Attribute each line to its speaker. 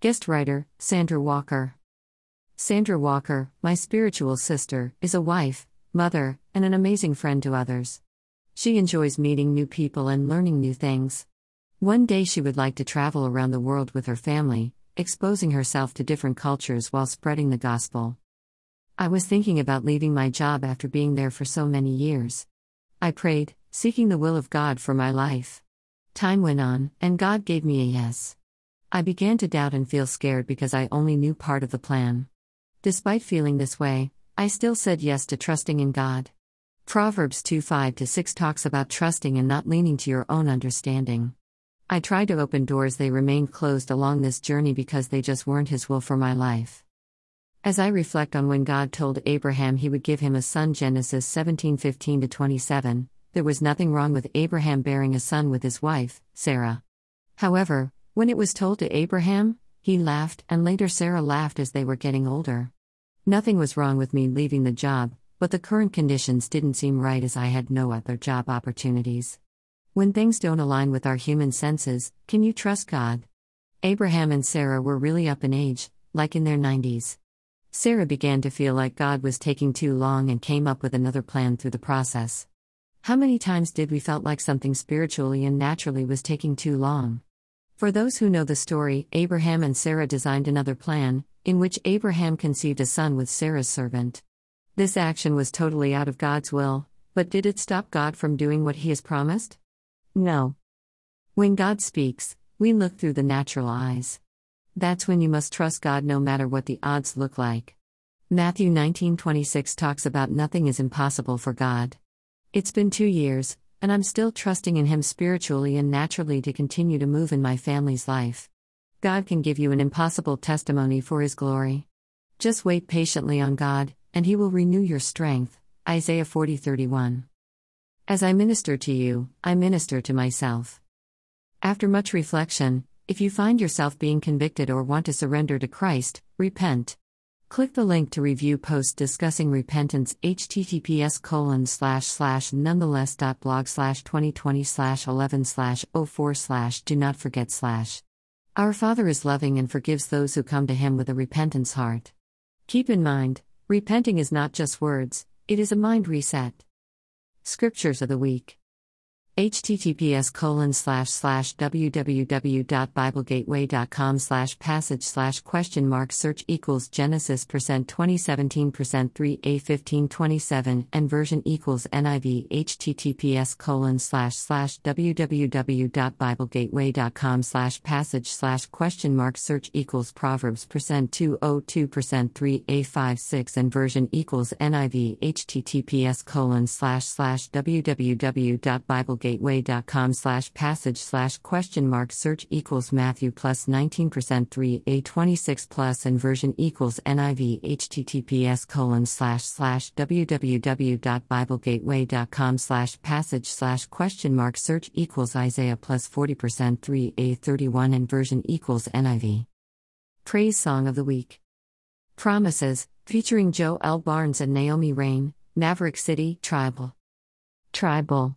Speaker 1: Guest writer Sandra Walker. Sandra Walker, my spiritual sister, is a wife, mother, and an amazing friend to others. She enjoys meeting new people and learning new things. One day she would like to travel around the world with her family, exposing herself to different cultures while spreading the gospel. I was thinking about leaving my job after being there for so many years. I prayed, seeking the will of God for my life. Time went on, and God gave me a yes. I began to doubt and feel scared because I only knew part of the plan. Despite feeling this way, I still said yes to trusting in God. Proverbs 2 5 6 talks about trusting and not leaning to your own understanding. I tried to open doors, they remained closed along this journey because they just weren't His will for my life. As I reflect on when God told Abraham he would give him a son, Genesis 17:15 27, there was nothing wrong with Abraham bearing a son with his wife, Sarah. However, when it was told to Abraham, he laughed, and later Sarah laughed as they were getting older. Nothing was wrong with me leaving the job, but the current conditions didn't seem right as I had no other job opportunities. When things don't align with our human senses, can you trust God? Abraham and Sarah were really up in age, like in their 90s. Sarah began to feel like God was taking too long and came up with another plan through the process. How many times did we felt like something spiritually and naturally was taking too long? For those who know the story, Abraham and Sarah designed another plan, in which Abraham conceived a son with Sarah's servant. This action was totally out of God's will, but did it stop God from doing what he has promised? No. When God speaks, we look through the natural eyes. That's when you must trust God no matter what the odds look like. Matthew 19:26 talks about nothing is impossible for God. It's been 2 years, and I'm still trusting in him spiritually and naturally to continue to move in my family's life. God can give you an impossible testimony for his glory. Just wait patiently on God, and he will renew your strength. Isaiah 40:31. As I minister to you, I minister to myself. After much reflection, if you find yourself being convicted or want to surrender to Christ, repent. Click the link to review post discussing repentance https colon slash slash nonetheless dot blog slash 2020 slash 11 slash 04 slash do not forget slash. Our Father is loving and forgives those who come to Him with a repentance heart. Keep in mind, repenting is not just words, it is a mind reset. Scriptures of the Week https colon slash slash www.biblegateway.com slash passage slash question mark search equals genesis percent 2017 percent 3a 1527 and version equals niv https colon slash slash www.biblegateway.com slash passage slash question mark search equals proverbs percent 202 percent 3a 56 and version equals niv https colon slash slash www.biblegateway gateway.com slash passage slash question mark search equals Matthew plus 19% 3a 26 plus and version equals NIV https colon slash slash www.biblegateway.com slash passage slash question mark search equals Isaiah plus 40% 3a 31 and version equals NIV. Praise Song of the Week. Promises, featuring Joe L. Barnes and Naomi Raine, Maverick City, Tribl. Tribl.